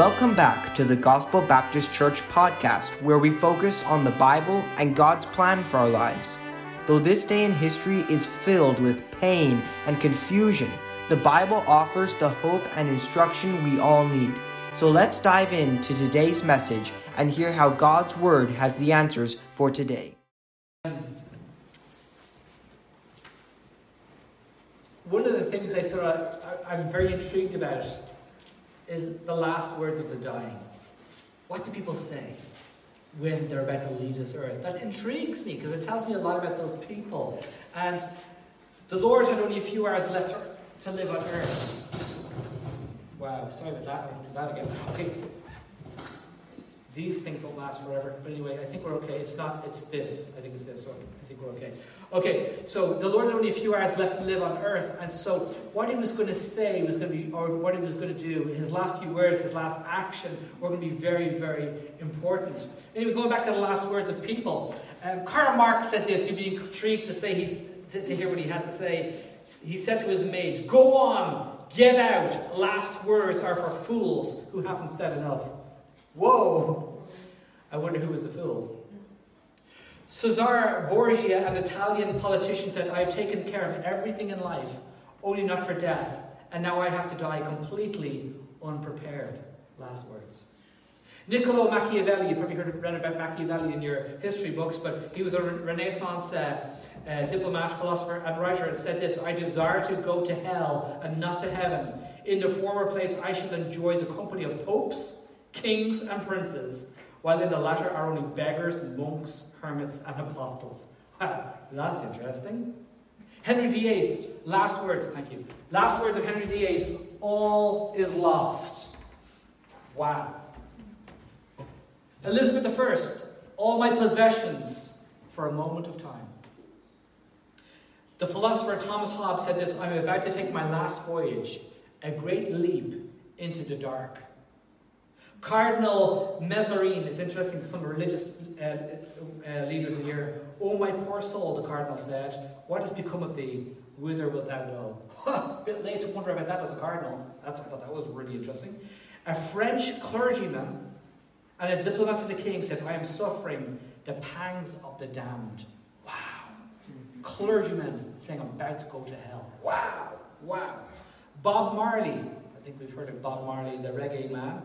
Welcome back to the Gospel Baptist Church podcast, where we focus on the Bible and God's plan for our lives. Though this day in history is filled with pain and confusion, the Bible offers the hope and instruction we all need. So let's dive into today's message and hear how God's Word has the answers for today. One of the things I sort of I'm very intrigued about is the last words of the dying. What do people say when they're about to leave this earth? That intrigues me because it tells me a lot about those people. And the Lord had only a few hours left to live on earth. Wow, sorry about that. I'll do that again. Okay. These things don't last forever. But anyway, I think we're okay. It's not, it's this. I think it's this one. I think we're okay. Okay, so the Lord had only a few hours left to live on earth, and so what he was going to say was going to be, or what he was going to do, his last few words, his last action, were going to be very, very important. Anyway, going back to the last words of people, um, Karl Marx said this. You'd be intrigued to say he's to, to hear what he had to say. He said to his mate, "Go on, get out. Last words are for fools who haven't said enough." Whoa! I wonder who was the fool. Cesare Borgia, an Italian politician, said, I have taken care of everything in life, only not for death, and now I have to die completely unprepared. Last words. Niccolo Machiavelli, you probably heard read about Machiavelli in your history books, but he was a Renaissance uh, uh, diplomat, philosopher, and writer, and said this I desire to go to hell and not to heaven. In the former place, I shall enjoy the company of popes, kings, and princes while in the latter are only beggars, monks, hermits, and apostles. Wow, that's interesting. Henry VIII, last words, thank you. Last words of Henry VIII all is lost. Wow. Elizabeth I, all my possessions for a moment of time. The philosopher Thomas Hobbes said this I'm about to take my last voyage, a great leap into the dark. Cardinal Mazarin is interesting to some religious uh, uh, leaders in here. Oh, my poor soul, the cardinal said, what has become of thee? Whither wilt thou go? a bit late to wonder about that as a cardinal. That's, I thought that was really interesting. A French clergyman and a diplomat to the king said, I am suffering the pangs of the damned. Wow. Clergyman saying, I'm about to go to hell. Wow. Wow. Bob Marley. I think we've heard of Bob Marley, the reggae man.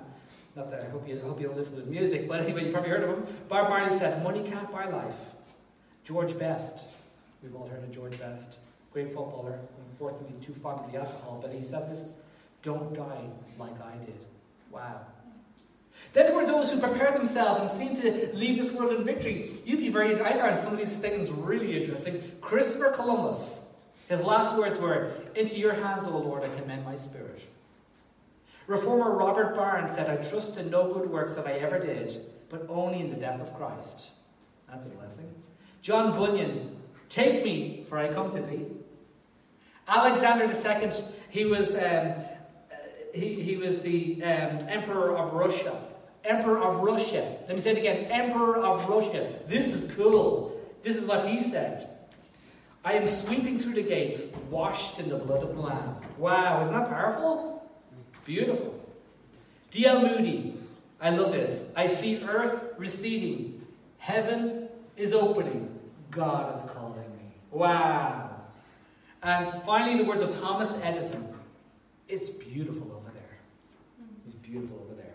Not that I hope you, I hope you don't listen to his music, but anyway, you probably heard of him. Bob Marley said, Money can't buy life. George Best, we've all heard of George Best, great footballer, unfortunately too fond of the alcohol, but he said this, don't die like I did. Wow. Then there were those who prepared themselves and seemed to leave this world in victory. You'd be very, I found some of these things really interesting. Christopher Columbus, his last words were, Into your hands, O Lord, I commend my spirit. Reformer Robert Barnes said, I trust in no good works that I ever did, but only in the death of Christ. That's a blessing. John Bunyan, take me, for I come to thee. Alexander II, he was, um, he, he was the um, Emperor of Russia. Emperor of Russia. Let me say it again Emperor of Russia. This is cool. This is what he said. I am sweeping through the gates, washed in the blood of the Lamb. Wow, isn't that powerful? Beautiful. D.L. Moody, I love this. I see earth receding, heaven is opening, God is calling me. Wow. And finally, the words of Thomas Edison. It's beautiful over there. It's beautiful over there.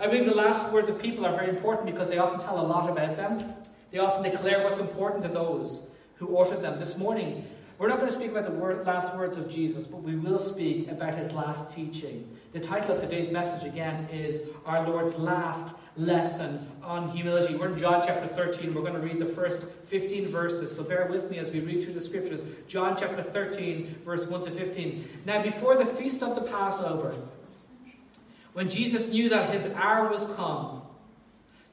I believe the last words of people are very important because they often tell a lot about them. They often declare what's important to those who uttered them. This morning, we're not going to speak about the word, last words of Jesus, but we will speak about his last teaching. The title of today's message again is Our Lord's Last Lesson on Humility. We're in John chapter 13. We're going to read the first 15 verses, so bear with me as we read through the scriptures. John chapter 13, verse 1 to 15. Now, before the feast of the Passover, when Jesus knew that his hour was come,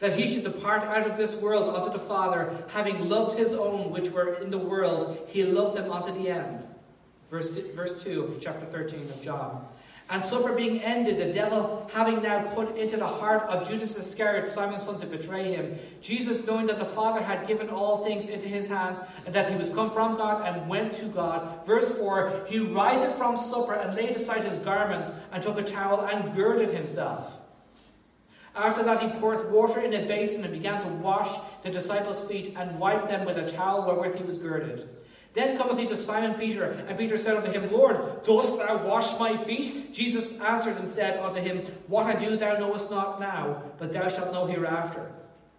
that he should depart out of this world unto the Father, having loved his own which were in the world, he loved them unto the end. Verse, verse 2 of chapter 13 of John. And supper being ended, the devil having now put into the heart of Judas Iscariot, Simon's son, to betray him, Jesus, knowing that the Father had given all things into his hands, and that he was come from God and went to God. Verse 4 He riseth from supper and laid aside his garments, and took a towel and girded himself. After that, he poured water in a basin and began to wash the disciples' feet and wipe them with a towel wherewith he was girded. Then cometh he to Simon Peter, and Peter said unto him, Lord, dost thou wash my feet? Jesus answered and said unto him, What I do thou knowest not now, but thou shalt know hereafter.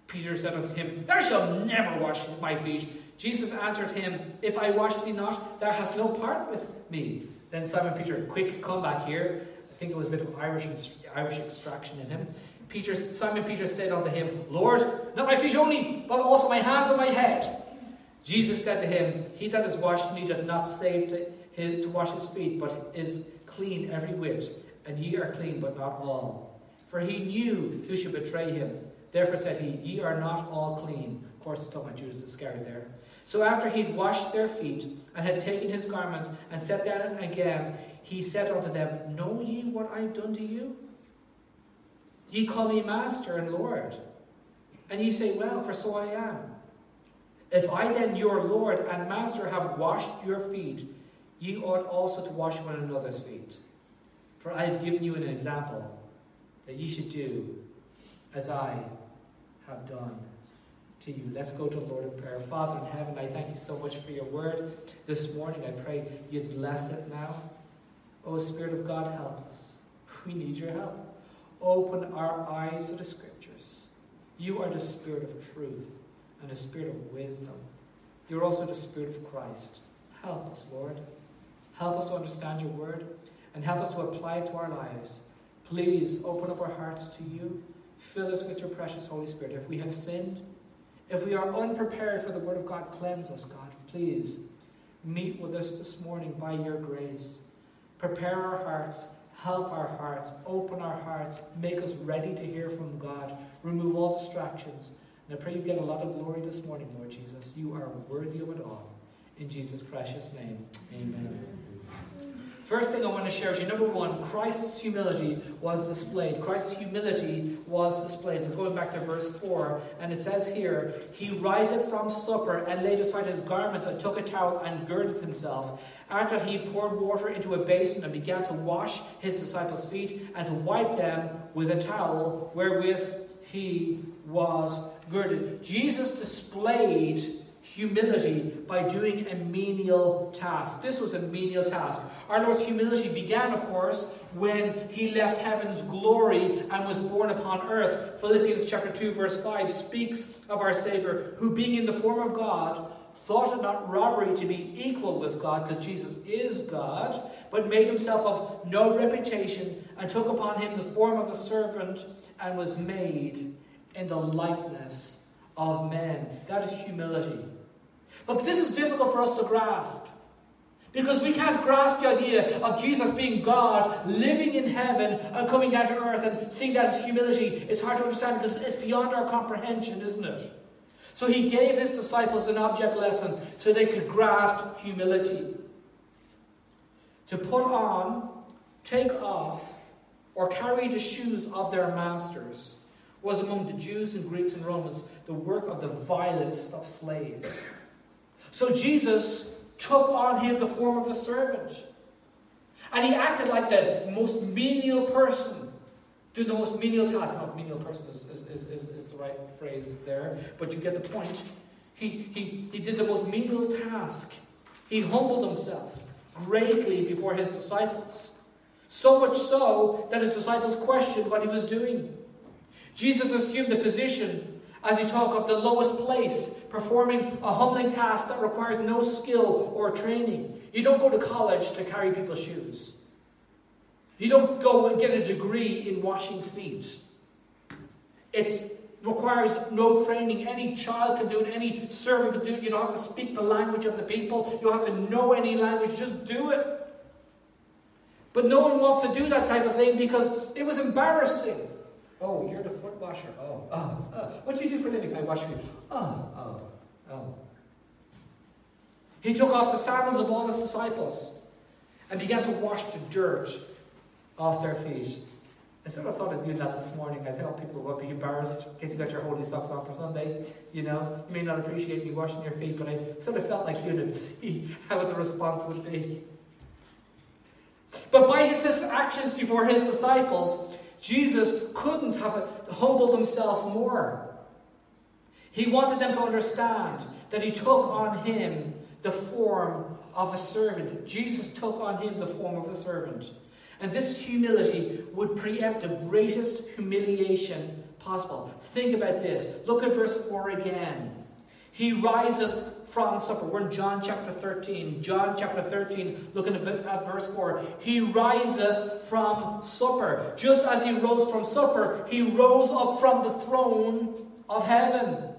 Peter said unto him, Thou shalt never wash my feet. Jesus answered him, If I wash thee not, thou hast no part with me. Then Simon Peter, quick comeback here. I think it was a bit of Irish, Irish extraction in him. Peter, Simon Peter said unto him, Lord, not my feet only, but also my hands and my head. Jesus said to him, He that is washed needeth not save to, his, to wash his feet, but is clean every whit, and ye are clean, but not all. For he knew who should betray him. Therefore said he, Ye are not all clean. Of course, it's talking about Judas Iscariot there. So after he'd washed their feet, and had taken his garments, and set down again, he said unto them, Know ye what I have done to you? Ye call me Master and Lord. And ye say, Well, for so I am. If I then, your Lord and Master, have washed your feet, ye ought also to wash one another's feet. For I have given you an example that ye should do as I have done to you. Let's go to the Lord in prayer. Father in heaven, I thank you so much for your word this morning. I pray you'd bless it now. Oh, Spirit of God, help us. We need your help. Open our eyes to the scriptures. You are the Spirit of truth and the Spirit of wisdom. You're also the Spirit of Christ. Help us, Lord. Help us to understand your word and help us to apply it to our lives. Please open up our hearts to you. Fill us with your precious Holy Spirit. If we have sinned, if we are unprepared for the word of God, cleanse us, God. Please meet with us this morning by your grace. Prepare our hearts, help our hearts, open our hearts, make us ready to hear from God. Remove all distractions and I pray you get a lot of glory this morning, Lord Jesus. You are worthy of it all. In Jesus' precious name, amen. First thing I want to share with you number one, Christ's humility was displayed. Christ's humility was displayed. And going back to verse 4, and it says here, He riseth from supper and laid aside his garment and took a towel and girded himself. After he poured water into a basin and began to wash his disciples' feet and to wipe them with a towel wherewith he was girded. Jesus displayed humility by doing a menial task. This was a menial task. Our Lord's humility began, of course, when he left heaven's glory and was born upon earth. Philippians chapter 2, verse 5 speaks of our Savior, who being in the form of God, thought it not robbery to be equal with God, because Jesus is God, but made himself of no reputation, and took upon him the form of a servant, and was made in the likeness of men. That is humility. But this is difficult for us to grasp. Because we can't grasp the idea of Jesus being God, living in heaven, and coming down to earth and seeing that as humility. It's hard to understand because it's beyond our comprehension, isn't it? So he gave his disciples an object lesson so they could grasp humility. To put on, take off, or carry the shoes of their masters was among the Jews and Greeks and Romans the work of the vilest of slaves. So Jesus took on him the form of a servant. And he acted like the most menial person, doing the most menial task. Not menial person is, is, is, is, the right phrase there, but you get the point. He, he, he did the most menial task. He humbled himself greatly before his disciples. So much so that his disciples questioned what he was doing. Jesus assumed the position as he talked of the lowest place, performing a humbling task that requires no skill or training. You don't go to college to carry people's shoes. You don't go and get a degree in washing feet. It requires no training. Any child can do it, any servant can do it. You don't have to speak the language of the people, you don't have to know any language, just do it. But no one wants to do that type of thing because it was embarrassing. Oh, you're the foot washer. Oh, oh, oh. What do you do for a living? I wash feet. Oh, oh, oh. He took off the sandals of all his disciples and began to wash the dirt off their feet. I sort of thought I'd do that this morning. I thought people would be embarrassed in case you got your holy socks on for Sunday. You know, you may not appreciate me washing your feet, but I sort of felt like it to see how the response would be. But by his actions before his disciples, Jesus couldn't have humbled himself more. He wanted them to understand that he took on him the form of a servant. Jesus took on him the form of a servant. And this humility would preempt the greatest humiliation possible. Think about this. Look at verse 4 again. He riseth from supper. We're in John chapter 13. John chapter 13, looking at verse 4. He riseth from supper. Just as he rose from supper, he rose up from the throne of heaven.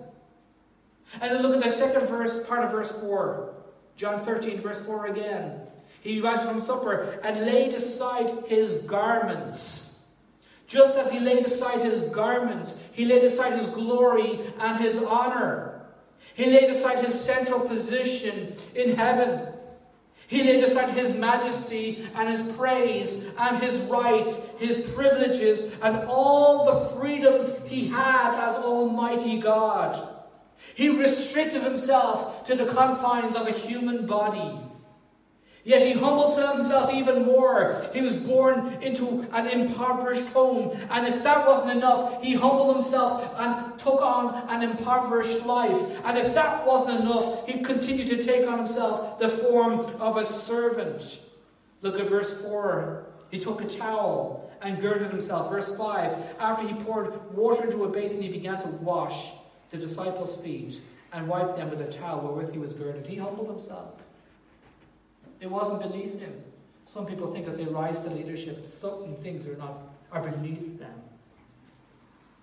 And then look at the second verse, part of verse 4. John 13, verse 4 again. He rises from supper and laid aside his garments. Just as he laid aside his garments, he laid aside his glory and his honor. He laid aside his central position in heaven. He laid aside his majesty and his praise and his rights, his privileges, and all the freedoms he had as Almighty God. He restricted himself to the confines of a human body. Yet he humbled himself even more. He was born into an impoverished home. And if that wasn't enough, he humbled himself and took on an impoverished life. And if that wasn't enough, he continued to take on himself the form of a servant. Look at verse 4. He took a towel and girded himself. Verse 5. After he poured water into a basin, he began to wash the disciples' feet and wiped them with a towel wherewith he was girded. He humbled himself. It wasn't beneath him. Some people think as they rise to leadership, certain things are not are beneath them.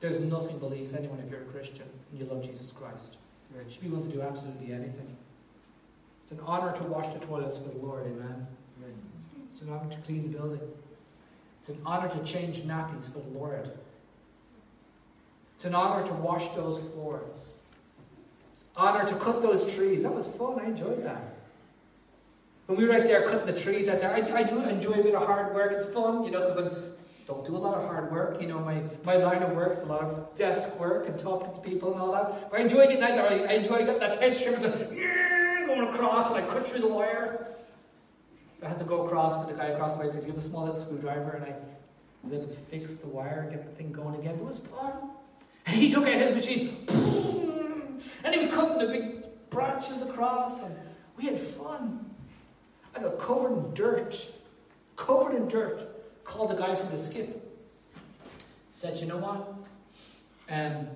There's nothing beneath anyone if you're a Christian and you love Jesus Christ. You should be willing to do absolutely anything. It's an honor to wash the toilets for the Lord, amen. It's an honor to clean the building. It's an honor to change nappies for the Lord. It's an honor to wash those floors. It's an honor to cut those trees. That was fun. I enjoyed that. When we were out there cutting the trees out there, I, I do enjoy a bit of hard work. It's fun, you know, because I don't do a lot of hard work. You know, my, my line of work is a lot of desk work and talking to people and all that. But I enjoy getting out there. I, I enjoy getting that hedge trimmer and going across and I cut through the wire. So I had to go across and the guy across the way said, Do "You have a small little screwdriver," and I was able to fix the wire and get the thing going again. It was fun. And he took out his machine, and he was cutting the big branches across, and we had fun. I got covered in dirt, covered in dirt. Called the guy from the skip. Said, you know what? Um,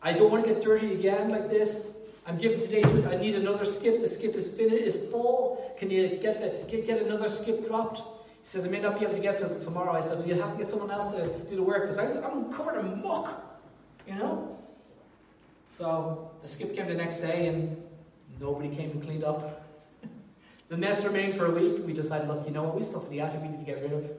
I don't want to get dirty again like this. I'm giving today to I need another skip. The skip is finished, is full. Can you get the get, get another skip dropped? He says, I may not be able to get to tomorrow. I said, well, you have to get someone else to do the work because I'm covered in muck, you know? So the skip came the next day and nobody came and cleaned up. The mess remained for a week. We decided, look, you know what? We stuff in the attic we need to get rid of.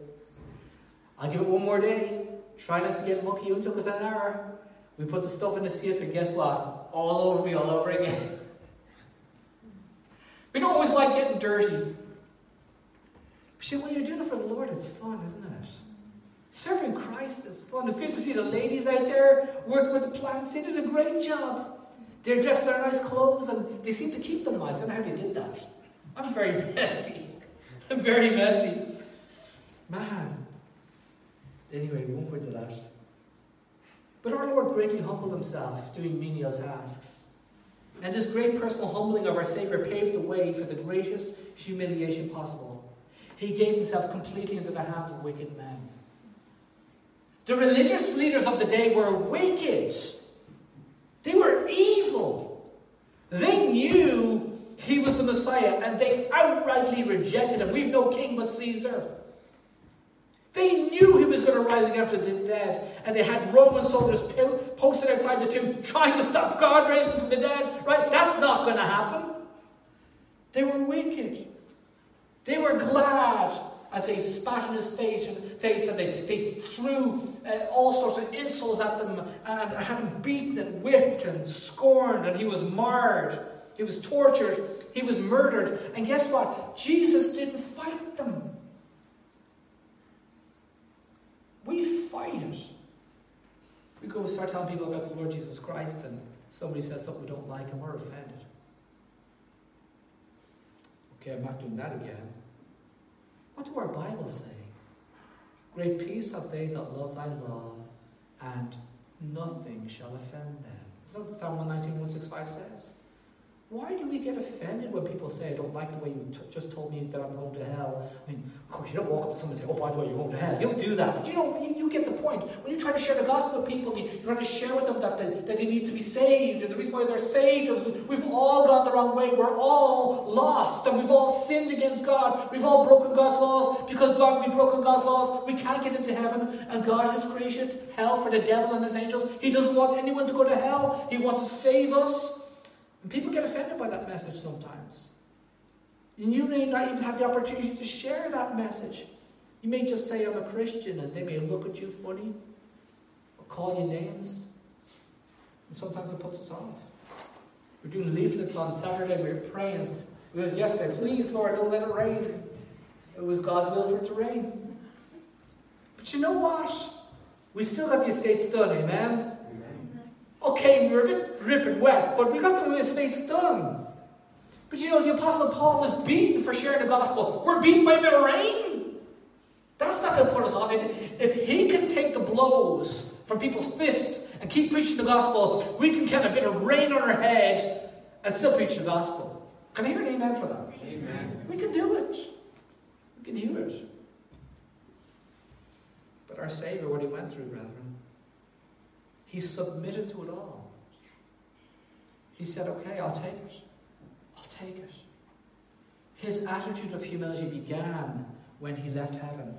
I'll give it one more day. Try not to get mucky. It took us an hour. We put the stuff in the skip, and guess what? All over me, all over again. we don't always like getting dirty. But see, when you're doing it for the Lord, it's fun, isn't it? Serving Christ is fun. It's good to see the ladies out there working with the plants. They did a great job. They're dressed in their nice clothes and they seem to keep them nice. I don't know how they did that. I'm very messy. I'm very messy. Man. Anyway, we won't go into that. But our Lord greatly humbled himself, doing menial tasks. And this great personal humbling of our Saviour paved the way for the greatest humiliation possible. He gave himself completely into the hands of wicked men. The religious leaders of the day were wicked. They were evil. They knew he was the Messiah, and they outrightly rejected him. We've no king but Caesar. They knew he was going to rise again from the dead, and they had Roman soldiers posted outside the tomb trying to stop God raising from the dead. Right? That's not going to happen. They were wicked. They were glad as they spat in his face, face and they, they threw uh, all sorts of insults at them and had him beaten and whipped and scorned, and he was marred. He was tortured. He was murdered. And guess what? Jesus didn't fight them. We fight it. We go start telling people about the Lord Jesus Christ, and somebody says something we don't like, and we're offended. Okay, I'm not doing that again. What do our Bibles say? Great peace have they that love thy law, and nothing shall offend them. That's what Psalm 119, 165 says. Why do we get offended when people say, I don't like the way you just told me that I'm going to hell? I mean, of course, you don't walk up to someone and say, oh, by the way, you're going to hell. You don't do that. But you know, you, you get the point. When you try to share the gospel with people, you, are trying to share with them that they, that they need to be saved. And the reason why they're saved is we've all gone the wrong way. We're all lost. And we've all sinned against God. We've all broken God's laws. Because God, we've broken God's laws, we can't get into heaven. And God has created hell for the devil and his angels. He doesn't want anyone to go to hell. He wants to save us. And people get offended by that message sometimes. And you may not even have the opportunity to share that message. You may just say, I'm a Christian, and they may look at you funny or call you names. And sometimes it puts us off. We're doing leaflets on Saturday, we were praying. It was yesterday, please, Lord, don't let it rain. It was God's will for it to rain. But you know what? We still got the estates done, amen? Okay, we were a bit dripping wet, but we got the estates done. But you know, the Apostle Paul was beaten for sharing the gospel. We're beaten by a bit of rain. That's not going to put us off. If he can take the blows from people's fists and keep preaching the gospel, we can get a bit of rain on our head and still preach the gospel. Can I hear an amen for that? Amen. We can do it. We can do it. But our Savior, what he went through, brethren, he submitted to it all. He said, Okay, I'll take it. I'll take it. His attitude of humility began when he left heaven.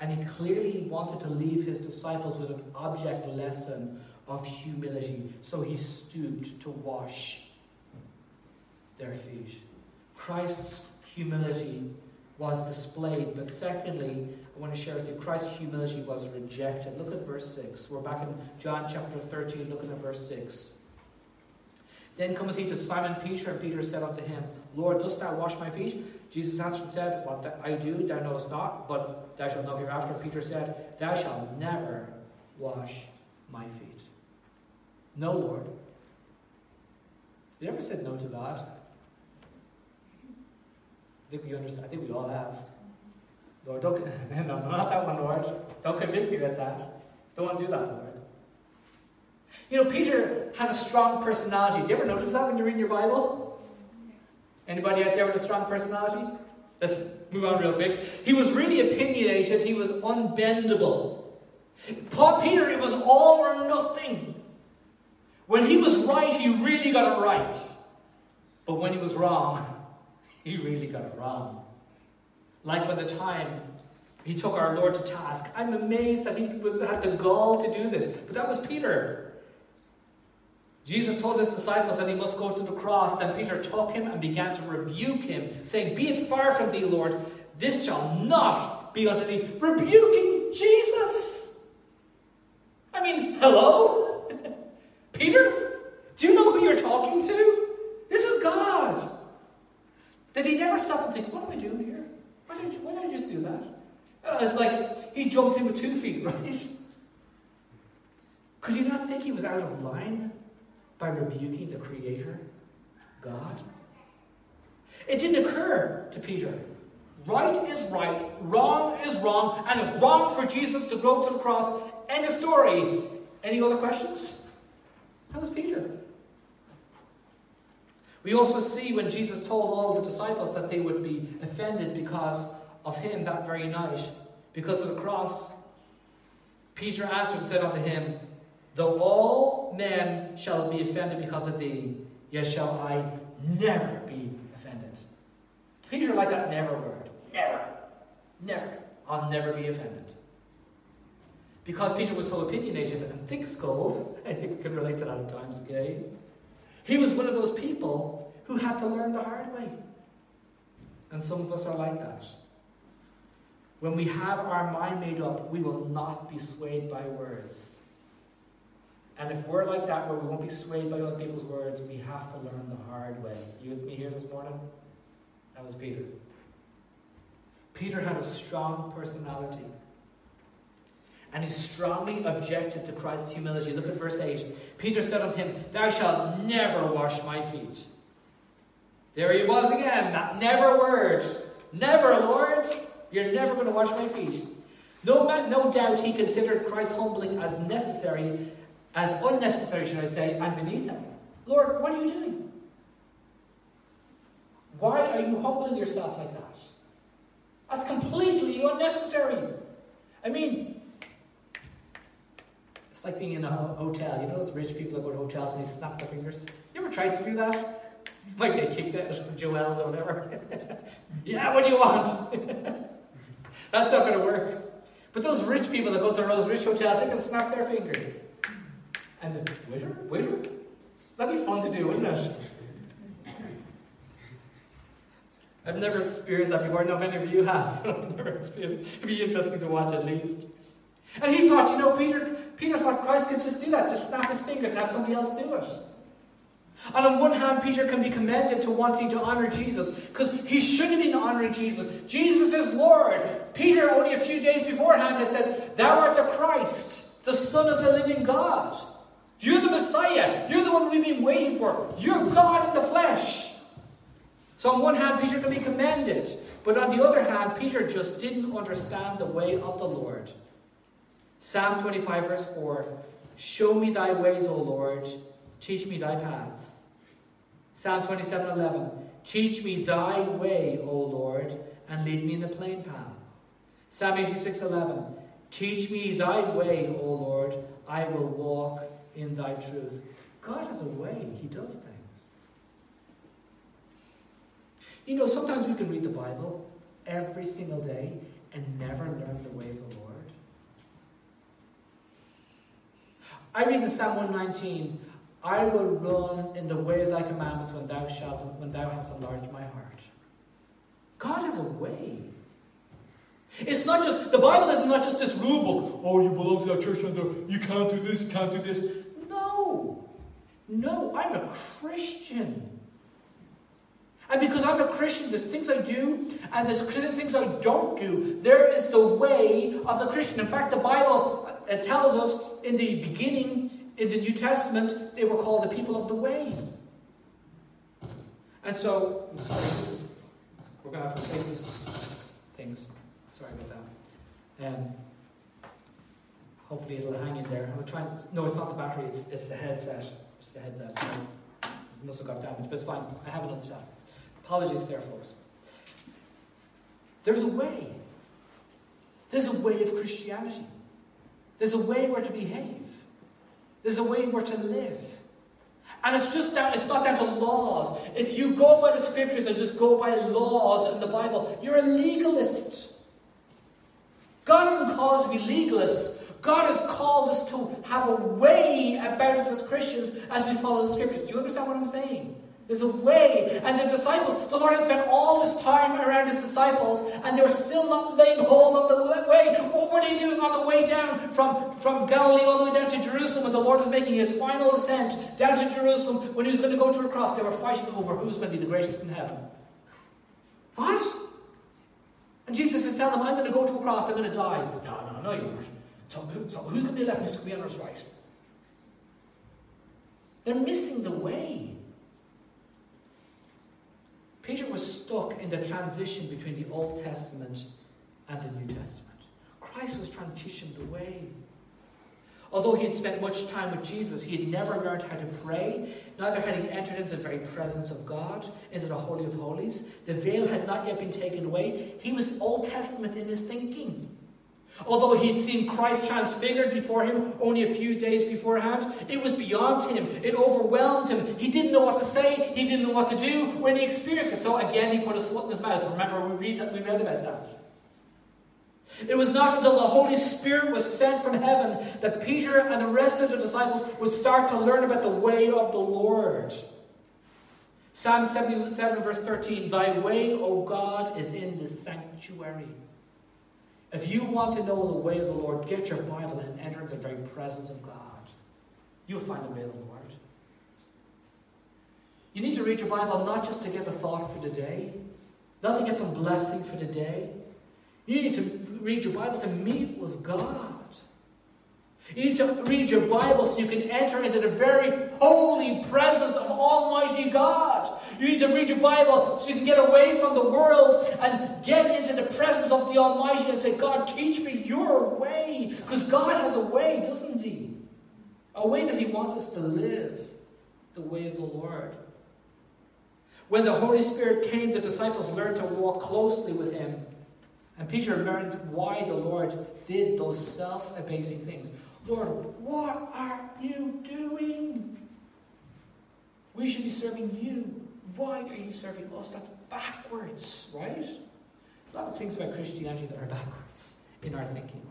And he clearly wanted to leave his disciples with an object lesson of humility. So he stooped to wash their feet. Christ's humility was displayed. But secondly, I want to share with you Christ's humility was rejected. Look at verse 6. We're back in John chapter 13, looking at verse 6. Then cometh he to Simon Peter, and Peter said unto him, Lord, dost thou wash my feet? Jesus answered and said, What I do thou knowest not, but thou shalt know hereafter. Peter said, Thou shalt never wash my feet. No, Lord. You ever said no to God? I think we understand. I think we all have. Lord, don't, no, not that one, Lord. Don't convict me with that. Don't do that, Lord. You know, Peter had a strong personality. Do you ever notice that when you read your Bible? Anybody out there with a strong personality? Let's move on real quick. He was really opinionated. He was unbendable. Paul Peter, it was all or nothing. When he was right, he really got it right. But when he was wrong, he really got it wrong. Like by the time he took our Lord to task, I'm amazed that he was had the gall to do this. But that was Peter. Jesus told his disciples that he must go to the cross. Then Peter took him and began to rebuke him, saying, Be it far from thee, Lord, this shall not be unto thee. Rebuking Jesus. I mean, hello? Peter? Do you know who you're talking to? Did he never stop and think, what am I doing here? Why did, why did I just do that? Uh, it's like he jumped in with two feet, right? Could you not think he was out of line by rebuking the Creator, God? It didn't occur to Peter. Right is right, wrong is wrong, and it's wrong for Jesus to go to the cross. End of story. Any other questions? That was Peter. We also see when Jesus told all the disciples that they would be offended because of him that very night, because of the cross. Peter answered and said unto him, Though all men shall be offended because of thee, yet shall I never be offended. Peter liked that never word. Never. Never. I'll never be offended. Because Peter was so opinionated and thick skulled, I think we can relate to that at times, okay? He was one of those people who had to learn the hard way. And some of us are like that. When we have our mind made up, we will not be swayed by words. And if we're like that, where we won't be swayed by other people's words, we have to learn the hard way. You with me here this morning? That was Peter. Peter had a strong personality. And he strongly objected to Christ's humility. Look at verse 8. Peter said unto him, Thou shalt never wash my feet. There he was again, that never word. Never, Lord. You're never going to wash my feet. No, no doubt he considered Christ's humbling as necessary, as unnecessary, should I say, and beneath him. Lord, what are you doing? Why are you humbling yourself like that? That's completely unnecessary. I mean, it's like being in a hotel. You know those rich people that go to hotels and they snap their fingers? You ever tried to do that? You Might get kicked out of Joel's or whatever. yeah, what do you want? That's not going to work. But those rich people that go to those rich hotels, they can snap their fingers. And the waiter, waiter, that'd be fun to do, wouldn't it? I've never experienced that before. Many of you have, I've never experienced. It'd be interesting to watch at least. And he thought, you know, Peter, Peter thought Christ could just do that, just snap his fingers and have somebody else do it. And on one hand, Peter can be commended to wanting to honor Jesus because he should have been honoring Jesus. Jesus is Lord. Peter, only a few days beforehand, had said, Thou art the Christ, the Son of the living God. You're the Messiah. You're the one we've been waiting for. You're God in the flesh. So, on one hand, Peter can be commended. But on the other hand, Peter just didn't understand the way of the Lord. Psalm 25, verse 4 Show me thy ways, O Lord. Teach me thy paths. Psalm 27 11. Teach me thy way, O Lord, and lead me in the plain path. Psalm 86 11. Teach me thy way, O Lord, I will walk in thy truth. God has a way, He does things. You know, sometimes we can read the Bible every single day and never learn the way of the Lord. I read in Psalm 119, I will run in the way of thy commandments when thou shalt, when thou hast enlarged my heart. God has a way. It's not just, the Bible is not just this rule book. Oh, you belong to that church and you can't do this, can't do this. No. No, I'm a Christian. And because I'm a Christian, there's things I do and there's things I don't do. There is the way of the Christian. In fact, the Bible uh, tells us in the beginning in the New Testament, they were called the people of the way. And so, I'm sorry, this is, we're going to have to replace these things. Sorry about that. Um, hopefully it'll hang in there. I'm trying to, no, it's not the battery, it's, it's the headset. It's the headset. So it must have got damaged, but it's fine. I have another shot. Apologies there, folks. There's a way. There's a way of Christianity. There's a way we're to behave. There's a way we're to live. And it's just that it's not down to laws. If you go by the scriptures and just go by laws in the Bible, you're a legalist. God doesn't call us to be legalists. God has called us to have a way about us as Christians as we follow the scriptures. Do you understand what I'm saying? There's a way. And the disciples, the Lord had spent all this time around his disciples, and they were still not laying hold of the way. What were they doing on the way down from, from Galilee all the way down to Jerusalem when the Lord was making his final ascent down to Jerusalem when he was going to go to a cross? They were fighting over who's going to be the greatest in heaven. What? And Jesus is telling them, I'm going to go to a cross, I'm going to die. No, no, no, you aren't. So, so who's going to be left who's going to be on his right? They're missing the way. Peter was stuck in the transition between the Old Testament and the New Testament. Christ was trying to teach him the way. Although he had spent much time with Jesus, he had never learned how to pray. Neither had he entered into the very presence of God, into the Holy of Holies. The veil had not yet been taken away. He was Old Testament in his thinking. Although he had seen Christ transfigured before him only a few days beforehand, it was beyond him. It overwhelmed him. He didn't know what to say. He didn't know what to do when he experienced it. So again, he put his foot in his mouth. Remember, we read, that, we read about that. It was not until the Holy Spirit was sent from heaven that Peter and the rest of the disciples would start to learn about the way of the Lord. Psalm 77, verse 13 Thy way, O God, is in the sanctuary. If you want to know the way of the Lord, get your Bible and enter the very presence of God. You'll find the way of the Lord. You need to read your Bible not just to get a thought for the day, not to get some blessing for the day. You need to read your Bible to meet with God. You need to read your Bible so you can enter into the very holy presence of Almighty God. You need to read your Bible so you can get away from the world and get into the presence of the Almighty and say, God, teach me your way. Because God has a way, doesn't He? A way that He wants us to live the way of the Lord. When the Holy Spirit came, the disciples learned to walk closely with Him. And Peter learned why the Lord did those self abasing things. Lord, what are you doing? We should be serving you. Why are you serving us? That's backwards, right? A lot of things about Christianity that are backwards in our thinking.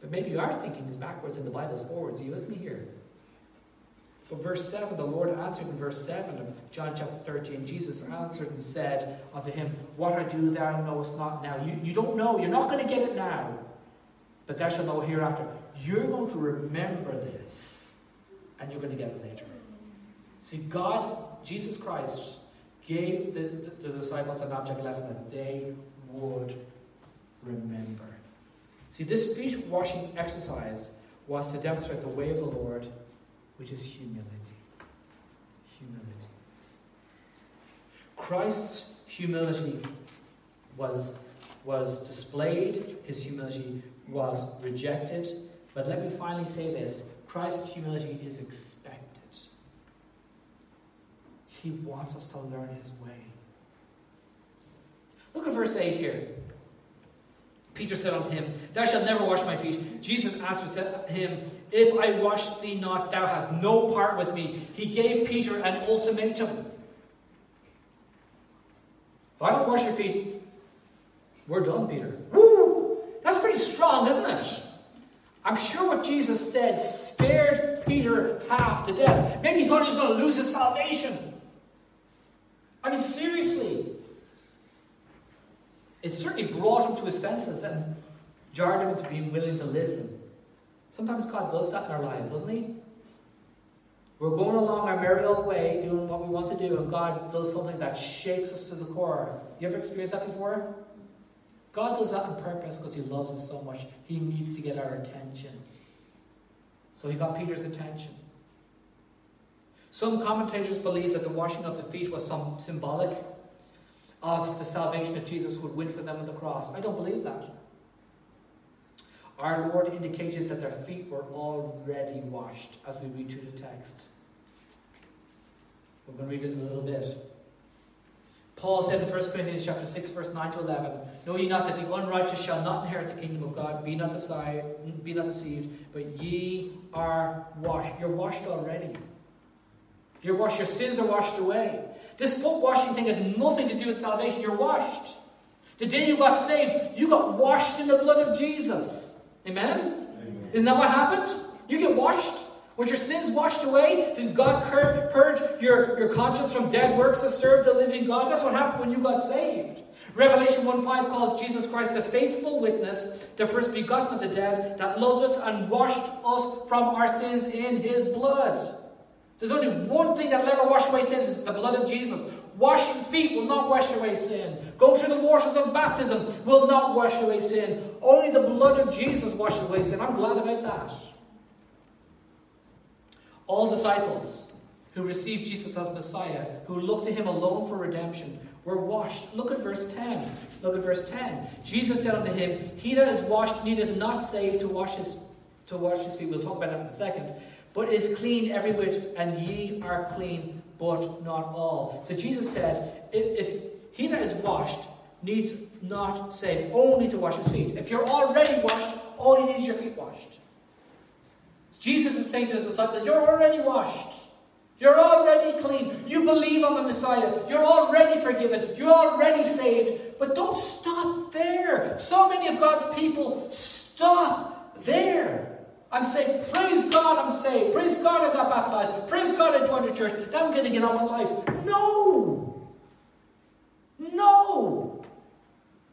But maybe our thinking is backwards and the Bible is forwards. Are you with me here? But verse 7, the Lord answered in verse 7 of John chapter 13. Jesus answered and said unto him, What I do thou knowest not now. You, you don't know. You're not going to get it now. But thou shalt know hereafter. You're going to remember this, and you're going to get it later. See, God, Jesus Christ, gave the, the, disciples an object lesson that they would remember. See, this feet washing exercise was to demonstrate the way of the Lord, which is humility. Humility. Christ's humility was, was displayed, his humility was rejected, but let me finally say this Christ's humility is expected. He wants us to learn his way. Look at verse 8 here. Peter said unto him, Thou shalt never wash my feet. Jesus answered him, If I wash thee not, thou hast no part with me. He gave Peter an ultimatum. If I don't wash your feet, we're done, Peter. Woo! That's pretty strong, isn't it? I'm sure what Jesus said scared Peter half to death. Maybe he thought he was going to lose his salvation. I mean, seriously. It certainly brought him to his senses and jarred him into being willing to listen. Sometimes God does that in our lives, doesn't He? We're going along our merry old way, doing what we want to do, and God does something that shakes us to the core. You ever experienced that before? God does that on purpose because He loves us so much. He needs to get our attention. So He got Peter's attention. Some commentators believe that the washing of the feet was some symbolic of the salvation that Jesus would win for them on the cross. I don't believe that. Our Lord indicated that their feet were already washed as we read through the text. We're going to read it in a little bit. Paul said in 1 Corinthians chapter 6, verse 9 to 11, Know ye not that the unrighteous shall not inherit the kingdom of God? Be not deceived, be not deceived but ye are washed. You're washed already. You're washed. Your sins are washed away. This foot washing thing had nothing to do with salvation. You're washed. The day you got saved, you got washed in the blood of Jesus. Amen? Amen. Isn't that what happened? You get washed. Was your sins washed away? Did God purge your, your conscience from dead works to serve the living God? That's what happened when you got saved. Revelation 1 5 calls Jesus Christ the faithful witness, the first begotten of the dead, that loved us and washed us from our sins in his blood. There's only one thing that will ever wash away sins, it's the blood of Jesus. Washing feet will not wash away sin. Go through the waters of baptism will not wash away sin. Only the blood of Jesus washes away sin. I'm glad about that. All disciples who received Jesus as Messiah, who looked to him alone for redemption, were washed. Look at verse 10. Look at verse 10. Jesus said unto him, He that is washed needed not save to wash his to wash his feet. We'll talk about that in a second but is clean every whit, and ye are clean, but not all. So Jesus said, if, if he that is washed needs not save, only to wash his feet. If you're already washed, all you need is your feet washed. Jesus is saying to his disciples, You're already washed. You're already clean. You believe on the Messiah. You're already forgiven. You're already saved. But don't stop there. So many of God's people stop there. I'm saying, praise God, I'm saved. Praise God, I got baptized. Praise God, I joined the church. Now I'm going to get on with life. No. No.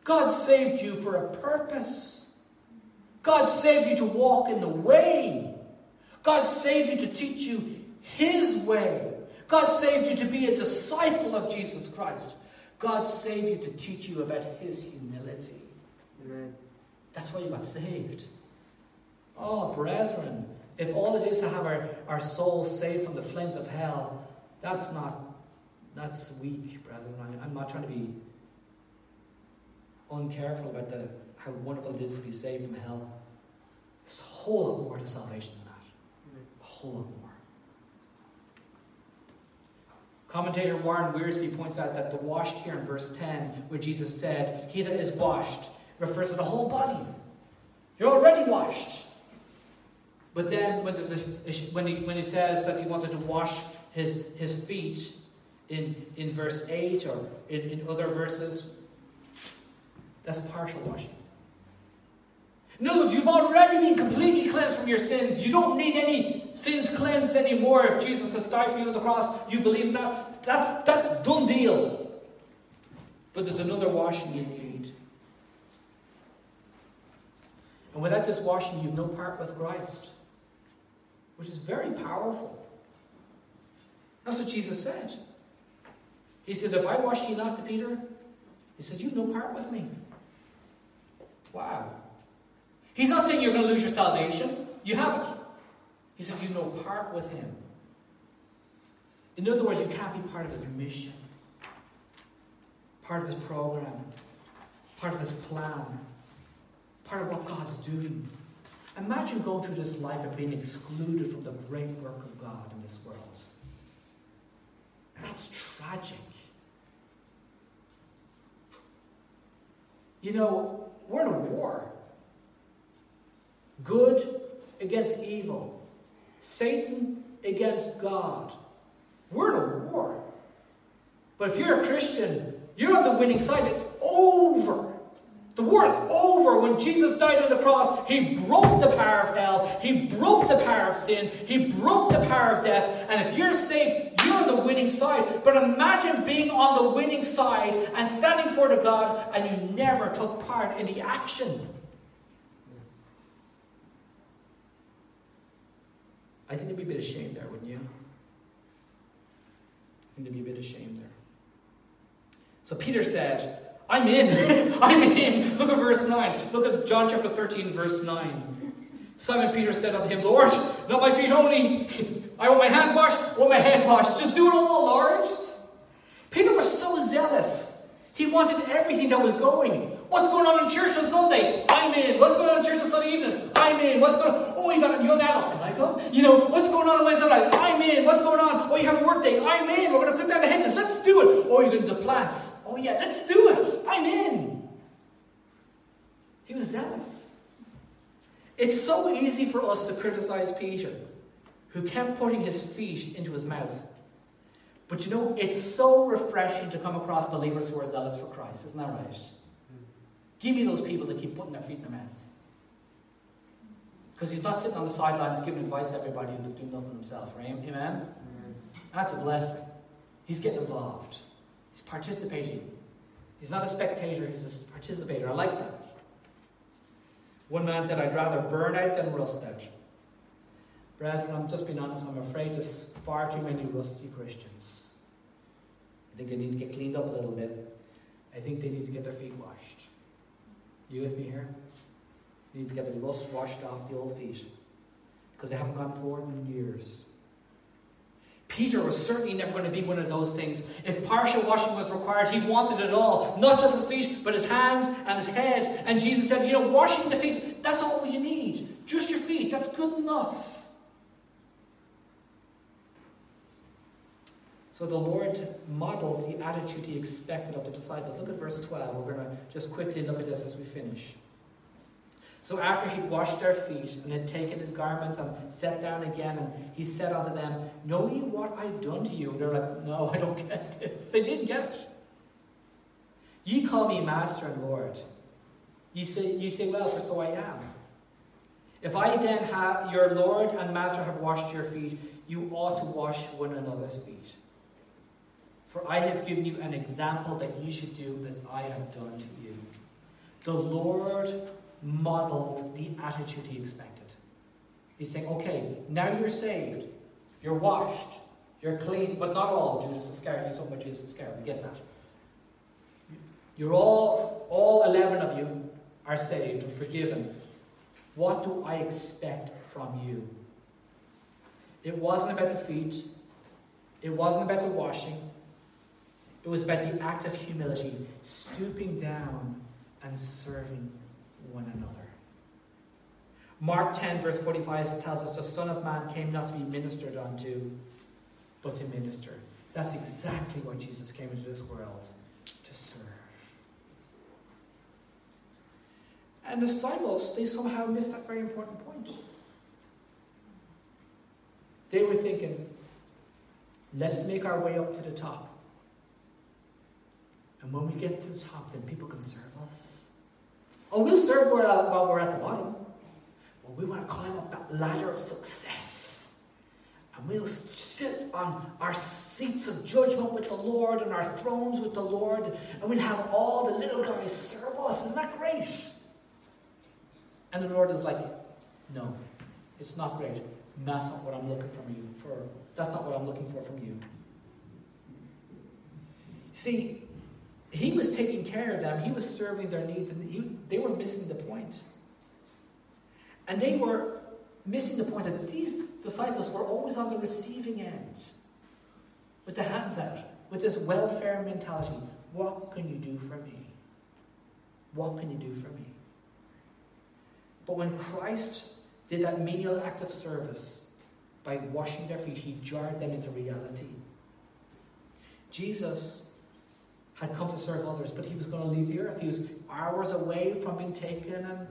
God saved you for a purpose. God saved you to walk in the way. God saved you to teach you His way. God saved you to be a disciple of Jesus Christ. God saved you to teach you about His humility. Amen. That's why you got saved. Oh, brethren, if all it is to have our, our souls saved from the flames of hell, that's not, that's weak, brethren. I, I'm not trying to be uncareful about the, how wonderful it is to be saved from hell. There's a whole lot more to salvation Commentator Warren Wiersbe points out that the washed here in verse 10, where Jesus said, He that is washed, refers to the whole body. You're already washed. But then when, when, he, when he says that he wanted to wash his, his feet in, in verse 8 or in, in other verses, that's partial washing. In other words, you've already been completely cleansed from your sins. You don't need any sins cleansed anymore if Jesus has died for you on the cross. You believe that. That's, that's done deal. But there's another washing you need. And without this washing, you've no part with Christ, which is very powerful. That's what Jesus said. He said, If I wash you not to Peter, he says, You've no part with me. Wow. He's not saying you're going to lose your salvation. You haven't. He said you know part with him. In other words, you can't be part of his mission, part of his program, part of his plan, part of what God's doing. Imagine going through this life and being excluded from the great work of God in this world. That's tragic. You know, we're in a war. Good against evil. Satan against God. We're in a war. But if you're a Christian, you're on the winning side. It's over. The war is over. When Jesus died on the cross, he broke the power of hell. He broke the power of sin. He broke the power of death. And if you're saved, you're on the winning side. But imagine being on the winning side and standing for the God and you never took part in the action. I think there'd be a bit of shame there, wouldn't you? I think there'd be a bit of shame there. So Peter said, I'm in. I'm in. Look at verse 9. Look at John chapter 13, verse 9. Simon Peter said unto him, Lord, not my feet only. I want my hands washed, I want my head washed. Just do it all, Lord. Peter was so zealous. He wanted everything that was going. What's going on in church on Sunday? I'm in. What's going on in church on Sunday evening? I'm in. What's going on? Oh, you got young adults. Can I come? You know, what's going on on Wednesday night? I'm in. What's going on? Oh, you have a work day. I'm in. We're going to cut down the hedges. Let's do it. Oh, you're going to the plants. Oh, yeah, let's do it. I'm in. He was zealous. It's so easy for us to criticize Peter, who kept putting his feet into his mouth. But you know, it's so refreshing to come across believers who are zealous for Christ. Isn't that right? Give me those people that keep putting their feet in their mouth. Because he's not sitting on the sidelines giving advice to everybody and doing nothing himself, right? Amen? Amen? That's a blessing. He's getting involved. He's participating. He's not a spectator, he's a participator. I like that. One man said, I'd rather burn out than rust out. Brethren, I'm just being honest, I'm afraid there's far too many rusty Christians. I think they need to get cleaned up a little bit. I think they need to get their feet washed. You with me here? You need to get the rust washed off the old feet because they haven't gone forward in years. Peter was certainly never going to be one of those things. If partial washing was required, he wanted it all. Not just his feet, but his hands and his head. And Jesus said, You know, washing the feet, that's all you need. Just your feet, that's good enough. So the Lord modeled the attitude he expected of the disciples. Look at verse 12. We're going to just quickly look at this as we finish. So after he'd washed their feet and had taken his garments and sat down again, and he said unto them, Know ye what I've done to you? And they're like, No, I don't get this. They didn't get it. Ye call me Master and Lord. You say, you say, Well, for so I am. If I then have your Lord and Master have washed your feet, you ought to wash one another's feet. For I have given you an example that you should do as I have done to you. The Lord modeled the attitude he expected. He's saying, okay, now you're saved, you're washed, you're clean, but not all. Judas Iscariot, you saw what Judas Iscariot, we get that. You're all, all 11 of you are saved and forgiven. What do I expect from you? It wasn't about the feet, it wasn't about the washing, it was about the act of humility, stooping down and serving one another. Mark 10, verse 45 tells us the Son of Man came not to be ministered unto, but to minister. That's exactly what Jesus came into this world to serve. And the disciples, they somehow missed that very important point. They were thinking, let's make our way up to the top. And when we get to the top, then people can serve us. Oh, we'll serve uh, while we're at the bottom. But we want to climb up that ladder of success. And we'll sit on our seats of judgment with the Lord and our thrones with the Lord. And we'll have all the little guys serve us. Isn't that great? And the Lord is like, no, it's not great. That's not what I'm looking from you for. That's not what I'm looking for from you. See, he was taking care of them. He was serving their needs, and he, they were missing the point. And they were missing the point that these disciples were always on the receiving end, with the hands out, with this welfare mentality. What can you do for me? What can you do for me? But when Christ did that menial act of service by washing their feet, he jarred them into reality. Jesus had come to serve others, but he was going to leave the earth. He was hours away from being taken and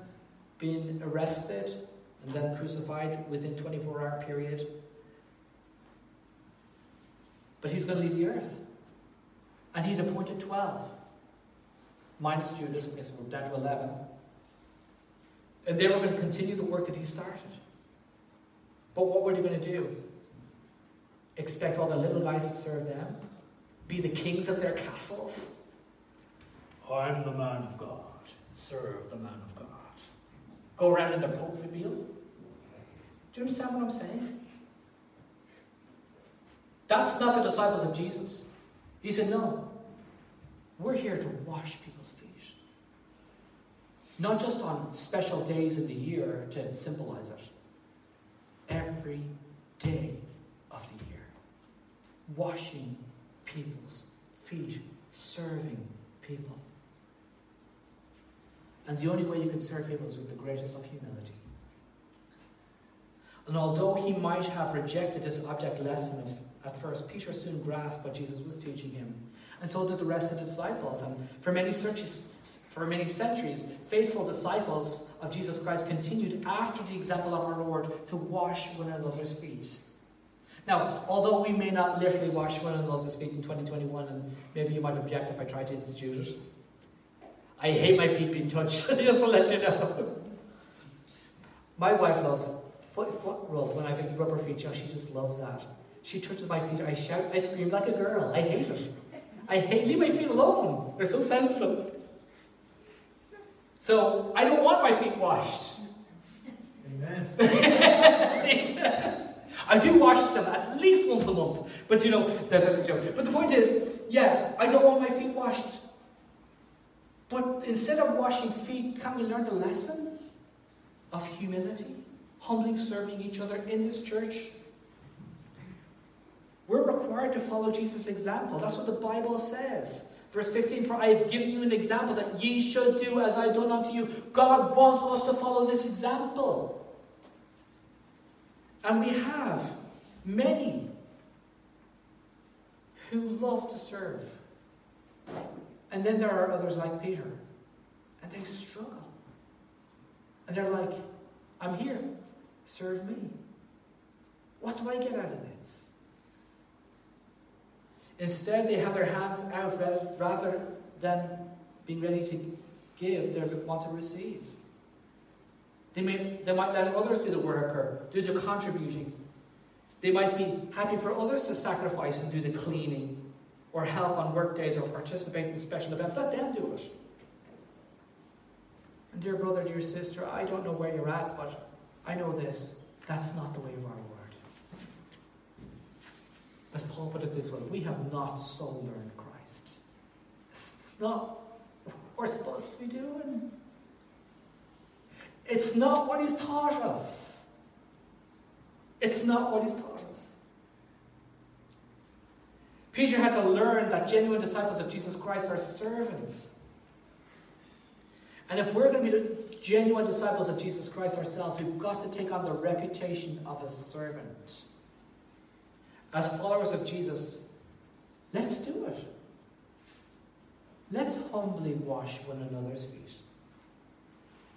being arrested and then crucified within 24 hour period. But he's going to leave the earth. And he'd appointed 12, minus Judas, I guess down to 11. And they were going to continue the work that he started. But what were they going to do? Expect all the little guys to serve them? Be the kings of their castles? I'm the man of God. Serve the man of God. Go around in the Pope mobile? Do you understand what I'm saying? That's not the disciples of Jesus. He said, No, we're here to wash people's feet. Not just on special days in the year to symbolize it, every day of the year. Washing people's feet, serving people. And the only way you can serve people is with the greatest of humility. And although he might have rejected this object lesson of, at first, Peter soon grasped what Jesus was teaching him. And so did the rest of the disciples. And for many, searches, for many centuries, faithful disciples of Jesus Christ continued after the example of our Lord to wash one another's feet. Now, although we may not literally wash one another's feet in 2021, and maybe you might object if I try to institute it, I hate my feet being touched, just to let you know. My wife loves foot, foot rub when I have rubber feet. she just loves that. She touches my feet, I shout, I scream like a girl. I hate it. I hate, leave my feet alone. They're so sensitive. So I don't want my feet washed. Amen. I do wash them at least once a month. But you know, that is a joke. But the point is, yes, I don't want my feet washed. But instead of washing feet, can we learn the lesson of humility? Humbly serving each other in this church? We're required to follow Jesus' example. That's what the Bible says. Verse 15, for I have given you an example that ye should do as I done unto you. God wants us to follow this example. And we have many who love to serve. And then there are others like Peter, and they struggle. And they're like, I'm here, serve me. What do I get out of this? Instead, they have their hands out rather than being ready to give, they want to receive. They, may, they might let others do the work or do the contributing. They might be happy for others to sacrifice and do the cleaning or help on work days or participate in special events. Let them do it. And dear brother, dear sister, I don't know where you're at, but I know this. That's not the way of our word. As Paul put it this way, we have not so learned Christ. It's not what we're supposed to be doing. It's not what he's taught us. It's not what he's taught us. Peter had to learn that genuine disciples of Jesus Christ are servants. And if we're going to be the genuine disciples of Jesus Christ ourselves, we've got to take on the reputation of a servant. As followers of Jesus, let's do it. Let's humbly wash one another's feet.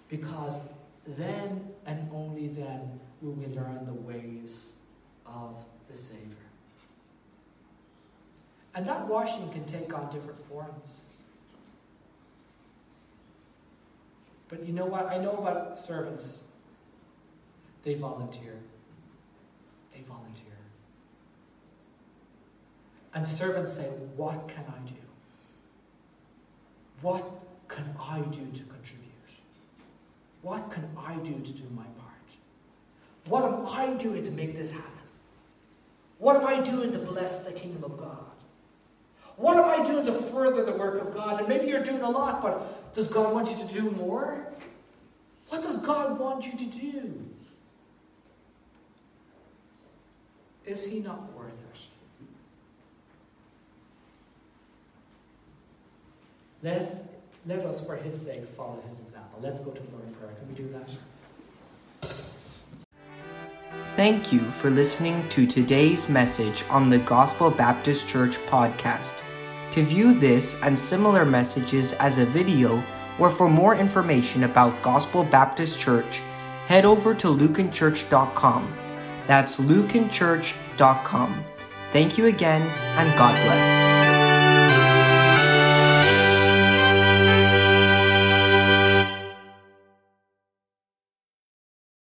Because then and only then will we learn the ways of the Savior. And that washing can take on different forms. But you know what? I know about servants. They volunteer. They volunteer. And servants say, What can I do? What can I do to contribute? What can I do to do my part? What am I doing to make this happen? What am I doing to bless the kingdom of God? What am I doing to further the work of God? And maybe you're doing a lot, but does God want you to do more? What does God want you to do? Is He not worth it? Let, let us, for His sake, follow His example. Let's go to the Lord in prayer. Can we do that? Thank you for listening to today's message on the Gospel Baptist Church podcast. To view this and similar messages as a video, or for more information about Gospel Baptist Church, head over to lucanchurch.com. That's lucanchurch.com. Thank you again, and God bless.